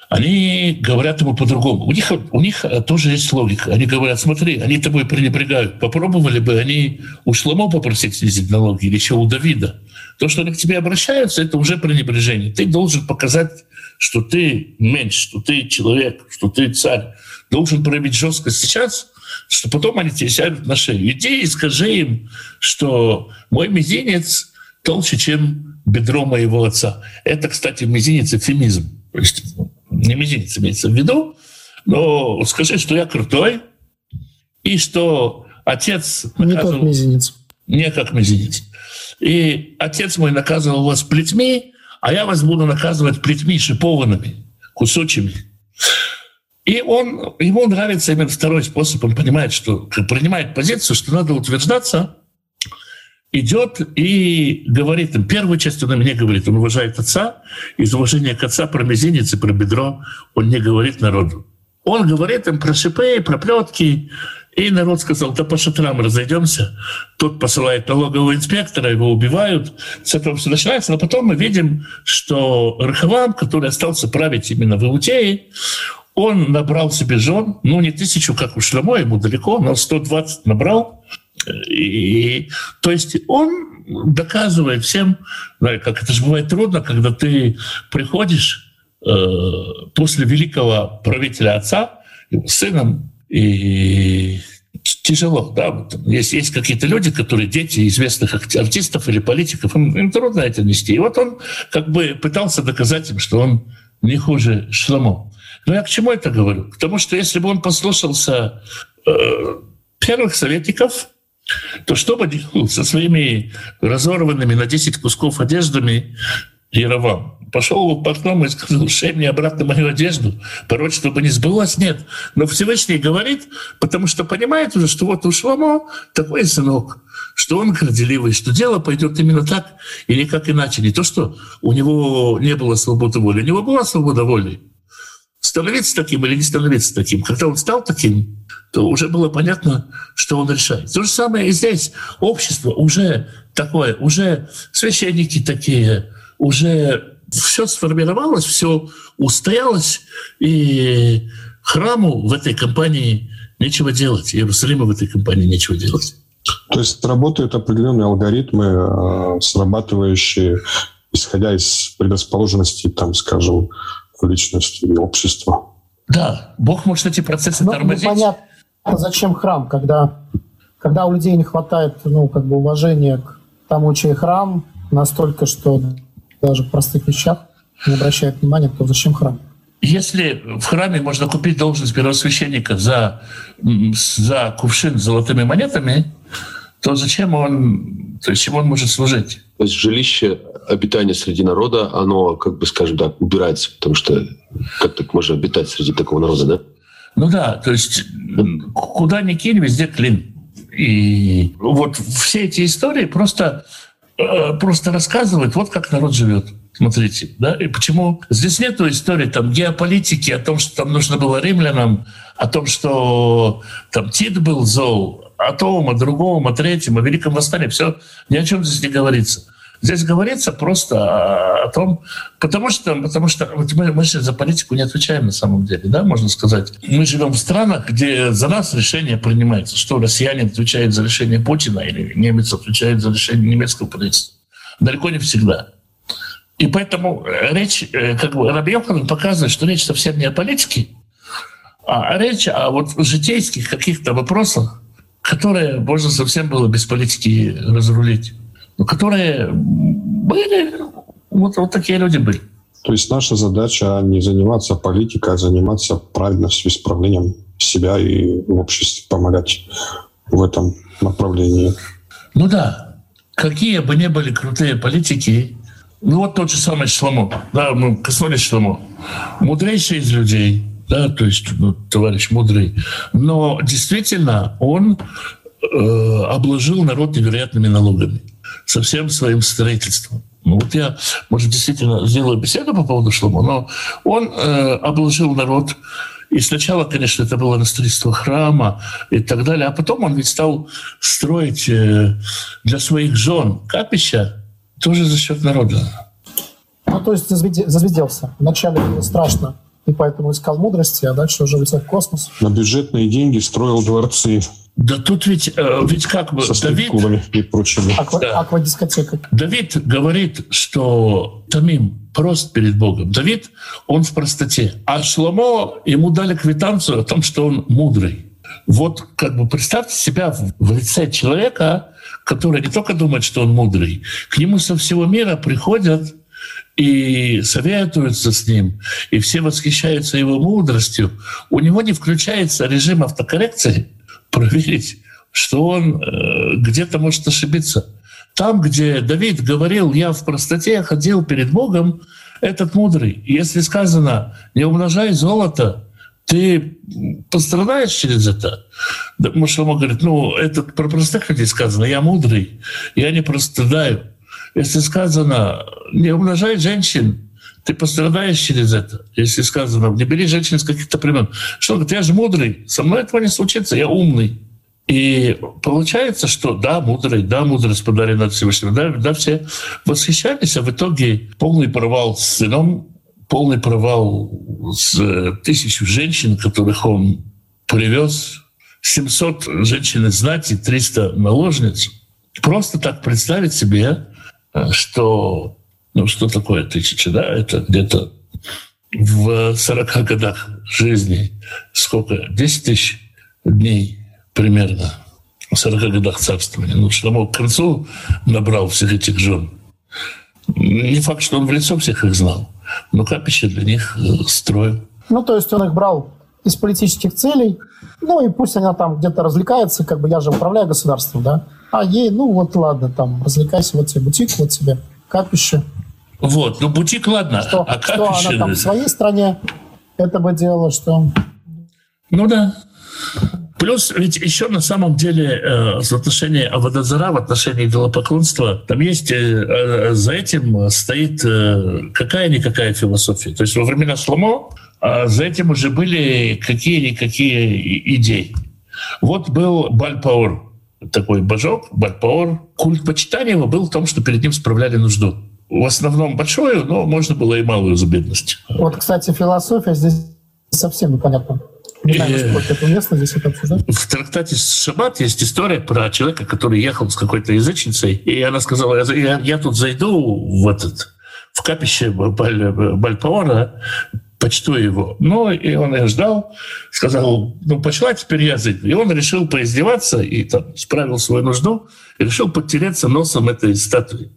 они говорят ему по-другому. У них, у них тоже есть логика. Они говорят, смотри, они тобой пренебрегают. Попробовали бы они у Шломо попросить снизить налоги или еще у Давида. То, что они к тебе обращаются, это уже пренебрежение. Ты должен показать, что ты меньше, что ты человек, что ты царь. Должен проявить жесткость сейчас, что потом они тебе сядут на шею. Иди и скажи им, что мой мизинец толще, чем бедро моего отца. Это, кстати, мизинец эфемизм. То есть не мизинец имеется в виду, но скажи, что я крутой, и что отец... Не как мизинец. Не как мизинец. И отец мой наказывал вас плетьми, а я вас буду наказывать плетьми шипованными, кусочами. И он, ему нравится именно второй способ. Он понимает, что принимает позицию, что надо утверждаться, идет и говорит им, первую часть он мне говорит, он уважает отца, из уважения к отца про мизинец и про бедро он не говорит народу. Он говорит им про шипы, про плетки, и народ сказал, да по шатрам разойдемся. Тот посылает налогового инспектора, его убивают. С этого все начинается. Но потом мы видим, что Рахавам, который остался править именно в Иудее, он набрал себе жен, ну не тысячу, как у Шлемо, ему далеко, но 120 набрал. И, то есть он доказывает всем, как это же бывает трудно, когда ты приходишь э, после великого правителя отца, его сыном, и тяжело, да. Есть, есть какие-то люди, которые дети известных артистов или политиков, им, им трудно это нести. И вот он как бы пытался доказать им, что он не хуже Шламо. Но я к чему это говорю? К тому, что если бы он послушался э, первых советников, то что бы делал со своими разорванными на 10 кусков одеждами Яровам? Пошел в окном и сказал, шей мне обратно мою одежду. Порочь, чтобы не сбылось, нет. Но Всевышний говорит, потому что понимает уже, что вот у Шломо такой сынок, что он горделивый, что дело пойдет именно так и никак иначе. Не то, что у него не было свободы воли, у него была свобода воли становиться таким или не становиться таким. Когда он стал таким, то уже было понятно, что он решает. То же самое и здесь. Общество уже такое, уже священники такие, уже все сформировалось, все устоялось, и храму в этой компании нечего делать, Иерусалиму в этой компании нечего делать. То есть работают определенные алгоритмы, э, срабатывающие, исходя из предрасположенности, там, скажем, личности и общества. Да, Бог может эти процессы ну, тормозить. Ну, понятно, зачем храм, когда, когда у людей не хватает ну, как бы уважения к тому, чей храм, настолько, что даже в простых вещах не обращают внимания, то зачем храм? Если в храме можно купить должность первосвященника за, за кувшин с золотыми монетами, то зачем он, то есть чем он может служить? То есть жилище обитание среди народа, оно, как бы, скажем так, убирается, потому что как так можно обитать среди такого народа, да? Ну да, то есть куда ни кинь, везде клин. И вот все эти истории просто, э, просто рассказывают, вот как народ живет. Смотрите, да, и почему здесь нет истории там геополитики, о том, что там нужно было римлянам, о том, что там Тит был зол, о том, о другом, о третьем, о Великом Восстании, все, ни о чем здесь не говорится. Здесь говорится просто о том, потому что, потому что мы, мы же за политику не отвечаем на самом деле, да, можно сказать. Мы живем в странах, где за нас решение принимается, что россиянин отвечает за решение Путина или немец отвечает за решение немецкого правительства. Далеко не всегда. И поэтому речь, э, как бы Раби показывает, что речь совсем не о политике, а речь о вот житейских каких-то вопросах, которые можно совсем было без политики разрулить. Ну, которые были, вот, вот такие люди были. То есть наша задача не заниматься политикой, а заниматься правильностью, исправлением себя и в обществе помогать в этом направлении. Ну да, какие бы ни были крутые политики, ну вот тот же самый Шломо, да, мы коснулись Шломо, мудрейший из людей, да, то есть ну, товарищ мудрый, но действительно он э, обложил народ невероятными налогами со всем своим строительством. Ну, вот я, может, действительно сделаю беседу по поводу Шломо, но он э, обложил народ И сначала, конечно, это было на строительство храма и так далее, а потом он ведь стал строить э, для своих жен капища тоже за счет народа. Ну, то есть зазвезделся. Вначале было страшно, и поэтому искал мудрости, а дальше уже улетел в космос. На бюджетные деньги строил дворцы. Да тут ведь, э, ведь как бы Со Давид... и прочими. Аква, Да. Аквадискотека. Давид говорит, что Тамим прост перед Богом. Давид, он в простоте. А Шломо, ему дали квитанцию о том, что он мудрый. Вот как бы представьте себя в лице человека, который не только думает, что он мудрый, к нему со всего мира приходят и советуются с ним, и все восхищаются его мудростью. У него не включается режим автокоррекции проверить, что он э, где-то может ошибиться. Там, где Давид говорил, я в простоте ходил перед Богом, этот мудрый. Если сказано, не умножай золото, ты пострадаешь через это. Да, Мушамо говорит, ну, это про простых людей сказано, я мудрый, я не прострадаю. Если сказано, не умножай женщин, ты пострадаешь через это. Если сказано, не бери женщин из каких-то племен. Что говорит, я же мудрый, со мной этого не случится, я умный. И получается, что да, мудрый, да, мудрость подарена от Всевышнего, да, да, все восхищались, а в итоге полный провал с сыном, полный провал с э, тысячу женщин, которых он привез, 700 женщин из знати, 300 наложниц. Просто так представить себе, что, ну, что такое тысяча, да, это где-то в 40 годах жизни сколько? 10 тысяч дней примерно в 40 годах царствования. Ну, Шломо к концу набрал всех этих жен. Не факт, что он в лицо всех их знал, но капище для них э, строил. Ну, то есть он их брал из политических целей, ну и пусть она там где-то развлекается, как бы я же управляю государством, да, а ей, ну вот ладно, там, развлекайся, вот тебе бутик, вот тебе капище. Вот, ну бутик, ладно, Что, а что капище... она там в своей стране это бы делала, что... Ну да. Плюс ведь еще на самом деле э, соотношение Авадазара в отношении идолопоклонства, там есть, э, э, за этим стоит э, какая-никакая философия. То есть во времена Шломо э, за этим уже были какие-никакие идеи. Вот был Бальпаур, такой божок, Бальпаур. Культ почитания его был в том, что перед ним справляли нужду. В основном большую, но можно было и малую за бедность. Вот, кстати, философия здесь совсем непонятна. Не знаю, Э. это уместно здесь это обсуждать. В трактате «Шаббат» есть история про человека, который ехал с какой-то язычницей, и она сказала, я, я- я тут зайду в этот в капище Баль, Бальпаора, почту его. Ну, и он ее ждал, сказал, ну, пошла, теперь я зайду. И он решил поиздеваться и там справил свою нужду, и решил подтереться носом этой статуи.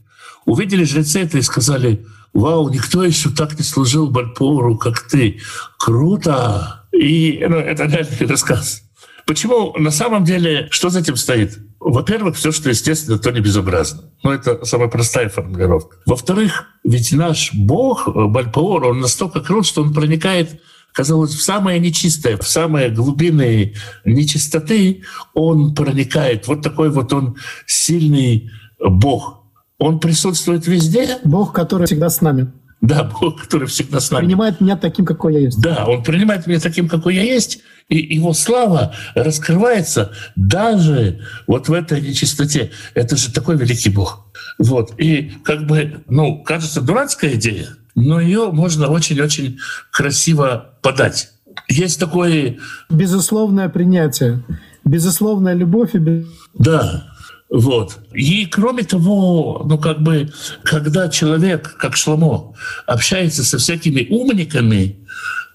Увидели жрецы это и сказали, вау, никто еще так не служил Бальпору, как ты. Круто! И ну, это реальный рассказ. Почему на самом деле, что за этим стоит? Во-первых, все, что естественно, то не безобразно. Ну, это самая простая формулировка. Во-вторых, ведь наш Бог, э, Бальпоор, он настолько крут, что он проникает казалось, в самое нечистое, в самые глубины нечистоты он проникает. Вот такой вот он сильный Бог. Он присутствует везде. Бог, который всегда с нами. Да, Бог, который всегда с нами. Принимает меня таким, какой я есть. Да, он принимает меня таким, какой я есть, и его слава раскрывается даже вот в этой нечистоте. Это же такой великий Бог. Вот. И как бы, ну, кажется, дурацкая идея, но ее можно очень-очень красиво подать. Есть такой... Безусловное принятие, безусловная любовь и без... Да, вот. И кроме того, ну как бы, когда человек, как Шломо, общается со всякими умниками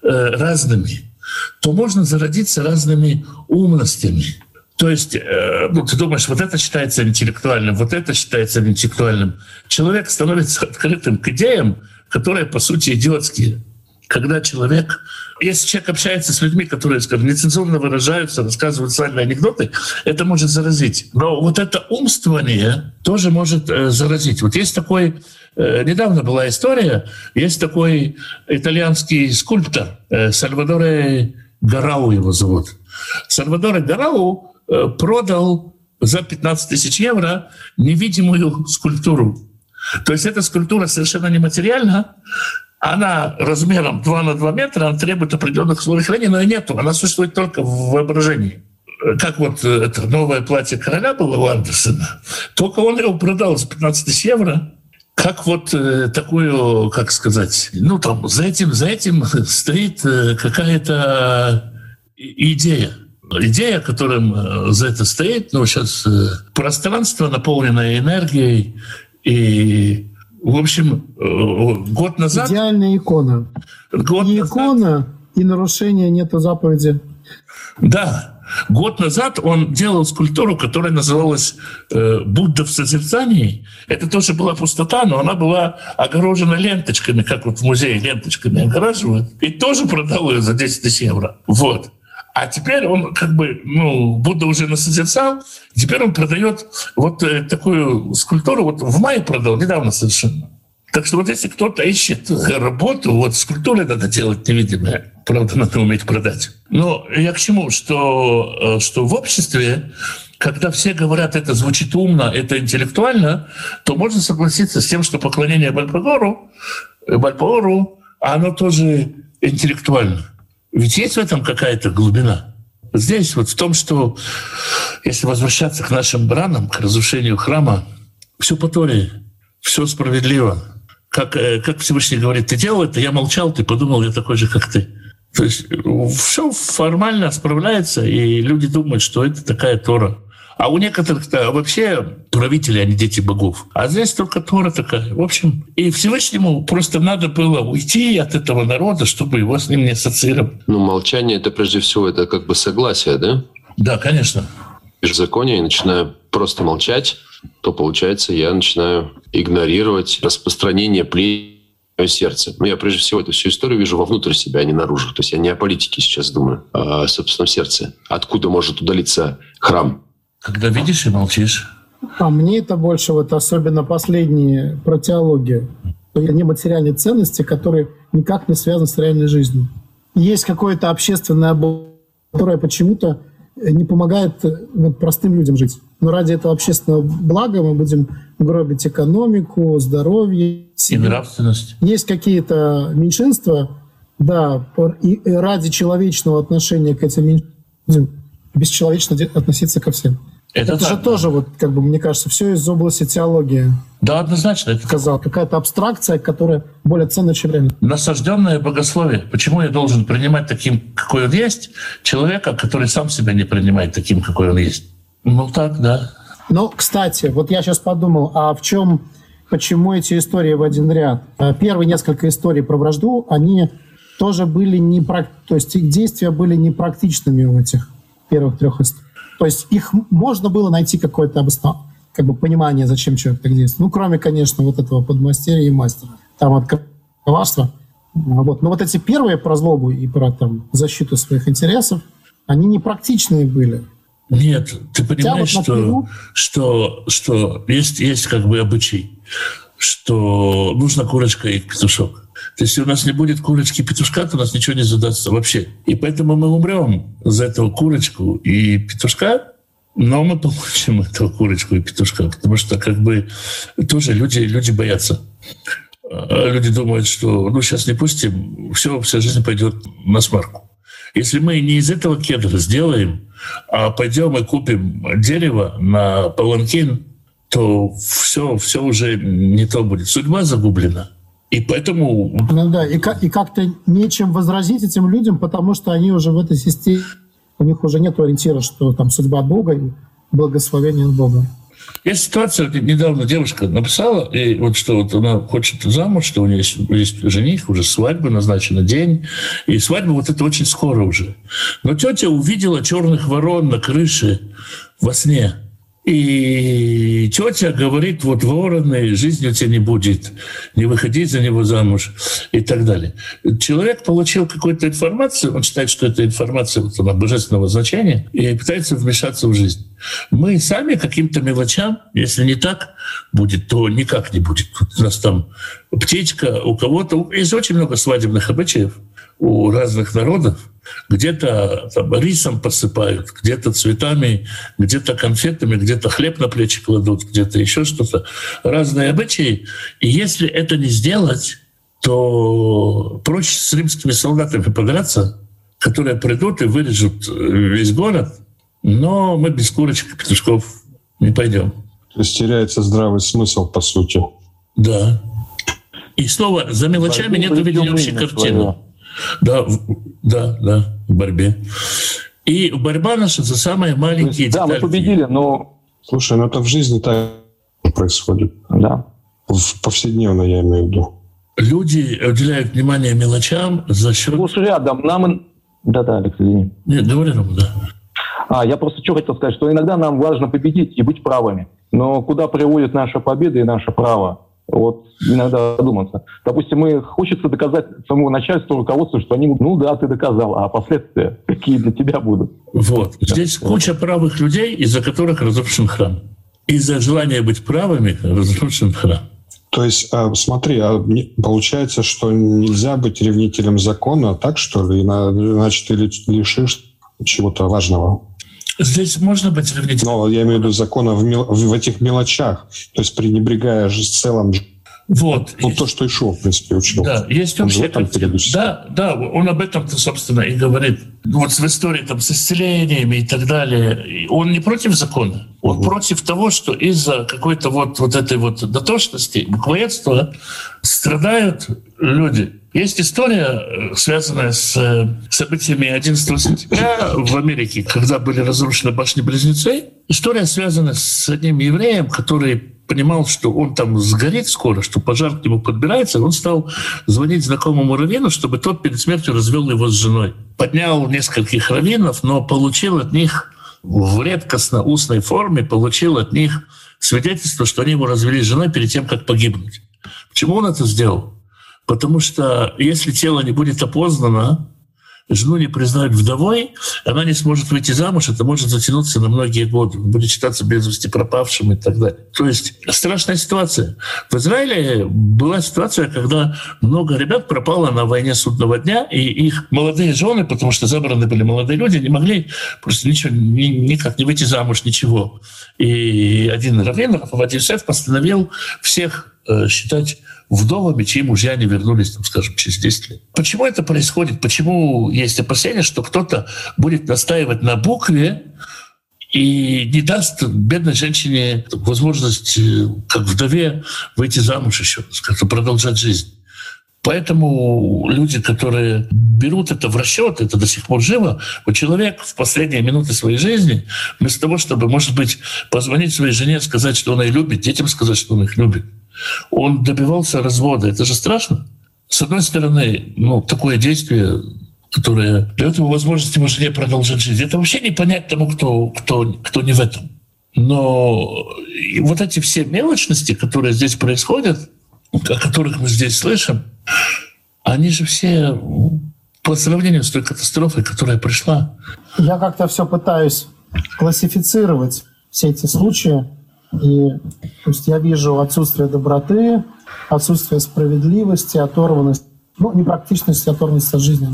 э, разными, то можно зародиться разными умностями. То есть, э, ну, ты думаешь, вот это считается интеллектуальным, вот это считается интеллектуальным. Человек становится *laughs* открытым к идеям, которые, по сути, идиотские. Когда человек если человек общается с людьми, которые, скажем, нецензурно выражаются, рассказывают сальные анекдоты, это может заразить. Но вот это умствование тоже может э, заразить. Вот есть такой, э, недавно была история, есть такой итальянский скульптор, э, Сальвадоре Гарау его зовут. Сальвадоре Гарау продал за 15 тысяч евро невидимую скульптуру. То есть эта скульптура совершенно нематериальна, она размером 2 на 2 метра, она требует определенных условий хранения, но ее нету. Она существует только в воображении. Как вот это новое платье короля было у Андерсона, только он его продал за 15 тысяч евро, как вот э, такую, как сказать, ну там за этим, за этим *laughs* стоит э, какая-то идея. Идея, которым э, за это стоит, ну сейчас э, пространство, наполненное энергией, и, в общем, э, год назад... Идеальная икона. Год и назад, икона, и нарушения нету заповеди. Да, Год назад он делал скульптуру, которая называлась э, «Будда в созерцании». Это тоже была пустота, но она была огорожена ленточками, как вот в музее ленточками огораживают. И тоже продал ее за 10 тысяч евро. Вот. А теперь он как бы, ну, Будда уже насозерцал, теперь он продает вот э, такую скульптуру, вот в мае продал, недавно совершенно. Так что вот если кто-то ищет работу, вот скульптуры надо делать невидимые. Правда, надо уметь продать. Но я к чему? Что, э, что в обществе когда все говорят, это звучит умно, это интеллектуально, то можно согласиться с тем, что поклонение Бальпагору, э, Бальпагору, оно тоже интеллектуально. Ведь есть в этом какая-то глубина. Здесь вот в том, что если возвращаться к нашим бранам, к разрушению храма, все по Торе, все справедливо как, э, как Всевышний говорит, ты делал это, я молчал, ты подумал, я такой же, как ты. То есть все формально справляется, и люди думают, что это такая Тора. А у некоторых-то вообще правители, они дети богов. А здесь только Тора такая. В общем, и Всевышнему просто надо было уйти от этого народа, чтобы его с ним не ассоциировать. Ну, молчание — это прежде всего это как бы согласие, да? Да, конечно. В законе я начинаю просто молчать, то, получается, я начинаю игнорировать распространение плей мое сердце. Но я прежде всего эту всю историю вижу вовнутрь себя, а не наружу. То есть я не о политике сейчас думаю, а о собственном сердце. Откуда может удалиться храм? Когда видишь и молчишь. А мне это больше, вот особенно последние про теологию. Нематериальные ценности, которые никак не связаны с реальной жизнью. Есть какое-то общественное которое почему-то не помогает вот, простым людям жить. Но ради этого общественного блага мы будем гробить экономику, здоровье. И нравственность. Есть какие-то меньшинства, да, и ради человечного отношения к этим меньшинствам бесчеловечно относиться ко всем. Это, это же тоже, вот, как бы, мне кажется, все из области теологии. Да, однозначно. Это сказал, какая-то абстракция, которая более ценна, чем время. Насажденное богословие. Почему я должен принимать таким, какой он есть, человека, который сам себя не принимает таким, какой он есть? Ну так, да. Ну, кстати, вот я сейчас подумал, а в чем, почему эти истории в один ряд? А, первые несколько историй про вражду, они тоже были не... То есть их действия были непрактичными у этих первых трех историй. То есть их можно было найти какое-то обоснов... как бы понимание, зачем человек так действует. Ну, кроме, конечно, вот этого подмастерья и мастера. Там от коварства. Вот. Но вот эти первые про злобу и про там, защиту своих интересов, они непрактичные были. Нет, ты понимаешь, что, что, что есть, есть как бы обычай, что нужна курочка и петушок. Если у нас не будет курочки петушка, то у нас ничего не задастся вообще. И поэтому мы умрем за этого курочку и петушка, но мы получим *laughs* этого курочку и петушка, потому что как бы тоже люди, люди боятся. А люди думают, что ну сейчас не пустим, все, вся жизнь пойдет на смарку. Если мы не из этого кедра сделаем, а пойдем и купим дерево на паланкин, то все, все уже не то будет. Судьба загублена. И поэтому... Ну да, и, и как-то нечем возразить этим людям, потому что они уже в этой системе, у них уже нет ориентира, что там судьба Бога и благословение Бога. Есть ситуация, недавно девушка написала, и вот что вот она хочет замуж, что у нее есть, есть жених, уже свадьба, назначена день, и свадьба вот это очень скоро уже. Но тетя увидела черных ворон на крыше во сне. И тетя говорит, вот вороны, жизни у тебя не будет, не выходи за него замуж и так далее. Человек получил какую-то информацию, он считает, что это информация вот, она божественного значения, и пытается вмешаться в жизнь. Мы сами каким-то мелочам, если не так будет, то никак не будет. У нас там птичка, у кого-то... Есть очень много свадебных обычаев у разных народов, где-то там, рисом посыпают, где-то цветами, где-то конфетами, где-то хлеб на плечи кладут, где-то еще что-то. Разные обычаи. И если это не сделать, то проще с римскими солдатами подраться, которые придут и вырежут весь город, но мы без курочек и петушков не пойдем. То есть теряется здравый смысл, по сути. Да. И снова, за мелочами нет видения общей картины. Да, да, да, в борьбе. И борьба наша за самые маленькие есть, Да, мы победили, но... Слушай, ну это в жизни так происходит. Да. В повседневно, я имею в виду. Люди уделяют внимание мелочам за счет... Слушай, рядом, нам... Да-да, Алекс, извини. Нет, говори нам, да. А, я просто что хотел сказать, что иногда нам важно победить и быть правыми. Но куда приводит наша победа и наше право? Вот иногда задуматься. Допустим, мы хочется доказать самому начальству, руководству, что они, ну да, ты доказал, а последствия какие для тебя будут? Вот. Здесь куча правых людей, из-за которых разрушен храм. Из-за желания быть правыми разрушен храм. То есть, а, смотри, а получается, что нельзя быть ревнителем закона, так что ли? Иначе ты лишишь чего-то важного. Здесь можно быть ревнителем. Но я имею в виду закона в, мел... в этих мелочах. То есть пренебрегая же целом вот. Ну, то, что Ишуа, в принципе, учил. Да, есть он общая картина. Да, да, он об этом-то, собственно, и говорит. Вот в истории там с исцелениями и так далее. Он не против закона. Он угу. против того, что из-за какой-то вот, вот этой вот дотошности, буквоедства страдают люди. Есть история, э, связанная с э, событиями 11 сентября в Америке, когда были разрушены башни-близнецы. История связана с одним евреем, который понимал, что он там сгорит скоро, что пожар к нему подбирается, он стал звонить знакомому раввину, чтобы тот перед смертью развел его с женой. Поднял нескольких раввинов, но получил от них в редкостно устной форме, получил от них свидетельство, что они его развели с женой перед тем, как погибнуть. Почему он это сделал? Потому что если тело не будет опознано, жену не признают вдовой, она не сможет выйти замуж, это может затянуться на многие годы, будет считаться без вести пропавшим и так далее. То есть страшная ситуация. В Израиле была ситуация, когда много ребят пропало на войне судного дня, и их молодые жены, потому что забраны были молодые люди, не могли просто ничего, ни, никак не выйти замуж, ничего. И один раввин, Рафават Юсеф, постановил всех э, считать вдовами, чьи мужья не вернулись, там, скажем, через 10 лет. Почему это происходит? Почему есть опасения, что кто-то будет настаивать на букве и не даст бедной женщине возможность, э, как вдове, выйти замуж еще, как-то продолжать жизнь. Поэтому люди, которые берут это в расчет, это до сих пор живо, вот человек в последние минуты своей жизни, вместо того, чтобы, может быть, позвонить своей жене, сказать, что он ее любит, детям сказать, что он их любит, он добивался развода. Это же страшно. С одной стороны, ну, такое действие, которое дает ему возможность его жене продолжать жизнь, это вообще не понять тому, кто, кто, кто не в этом. Но вот эти все мелочности, которые здесь происходят, о которых мы здесь слышим, они же все по сравнению с той катастрофой, которая пришла. Я как-то все пытаюсь классифицировать все эти случаи. И то есть я вижу отсутствие доброты, отсутствие справедливости, оторванность, ну, непрактичность, оторванность от жизни,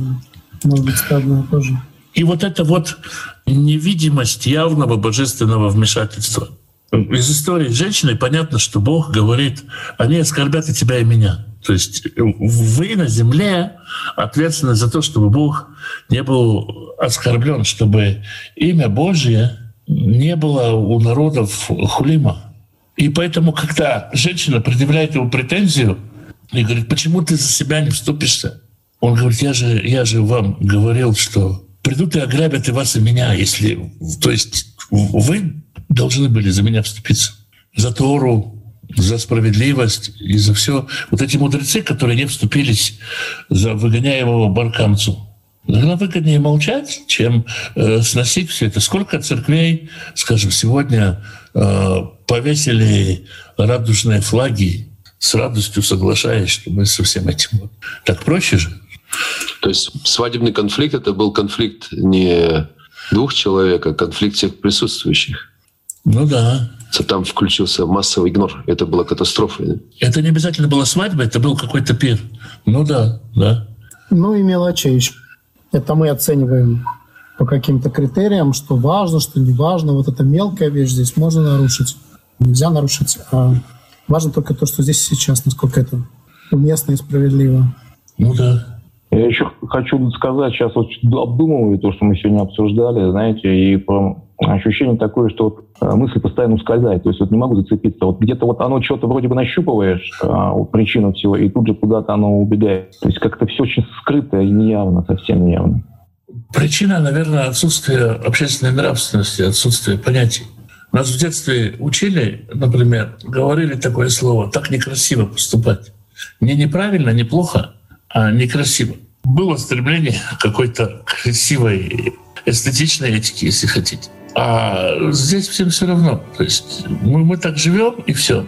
может быть, это одно и то же. И вот эта вот невидимость явного божественного вмешательства. Из истории женщины понятно, что Бог говорит, они оскорбят и тебя, и меня. То есть вы на земле ответственны за то, чтобы Бог не был оскорблен, чтобы имя Божье не было у народов хулима. И поэтому, когда женщина предъявляет ему претензию и говорит, почему ты за себя не вступишься? Он говорит, я же, я же вам говорил, что придут и ограбят и вас, и меня, если... То есть вы должны были за меня вступиться. За Тору, за справедливость и за все. Вот эти мудрецы, которые не вступились за выгоняемого баркамцу, Иногда выгоднее молчать, чем э, сносить все это. Сколько церквей, скажем, сегодня э, повесили радужные флаги, с радостью соглашаясь, что мы со всем этим. Так проще же. То есть свадебный конфликт это был конфликт не двух человек, а конфликт всех присутствующих. Ну да. Там включился массовый игнор. Это была катастрофа. Это не обязательно была свадьба, это был какой-то пир. Ну да, да. Ну и мелочей еще. Это мы оцениваем по каким-то критериям, что важно, что не важно. Вот эта мелкая вещь здесь можно нарушить, нельзя нарушить. А важно только то, что здесь сейчас, насколько это уместно и справедливо. Ну да. Я еще хочу сказать, сейчас вот обдумываю то, что мы сегодня обсуждали, знаете, и про ощущение такое, что вот э, мысль постоянно ускользает, то есть вот не могу зацепиться. Вот где-то вот оно что-то вроде бы нащупываешь, а, вот причину всего, и тут же куда-то оно убегает. То есть как-то все очень скрыто и неявно, совсем неявно. Причина, наверное, отсутствие общественной нравственности, отсутствие понятий. Нас в детстве учили, например, говорили такое слово «так некрасиво поступать». Не неправильно, не плохо, а некрасиво. Было стремление какой-то красивой, эстетичной этики, если хотите. А здесь всем все равно. То есть мы, мы так живем, и все.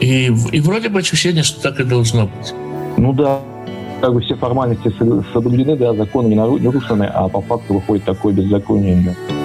И, и вроде бы ощущение, что так и должно быть. Ну да, как бы все формальности соблюдены, да, законы не нарушены, а по факту выходит такое беззаконие. Да.